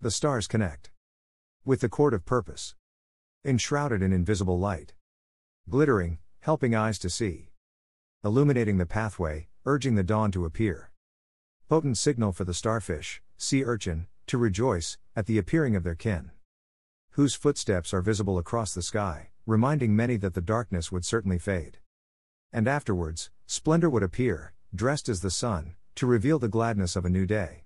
The stars connect. With the cord of purpose. Enshrouded in invisible light. Glittering, helping eyes to see. Illuminating the pathway, urging the dawn to appear. Potent signal for the starfish, sea urchin, to rejoice, at the appearing of their kin. Whose footsteps are visible across the sky, reminding many that the darkness would certainly fade. And afterwards, splendor would appear, dressed as the sun, to reveal the gladness of a new day.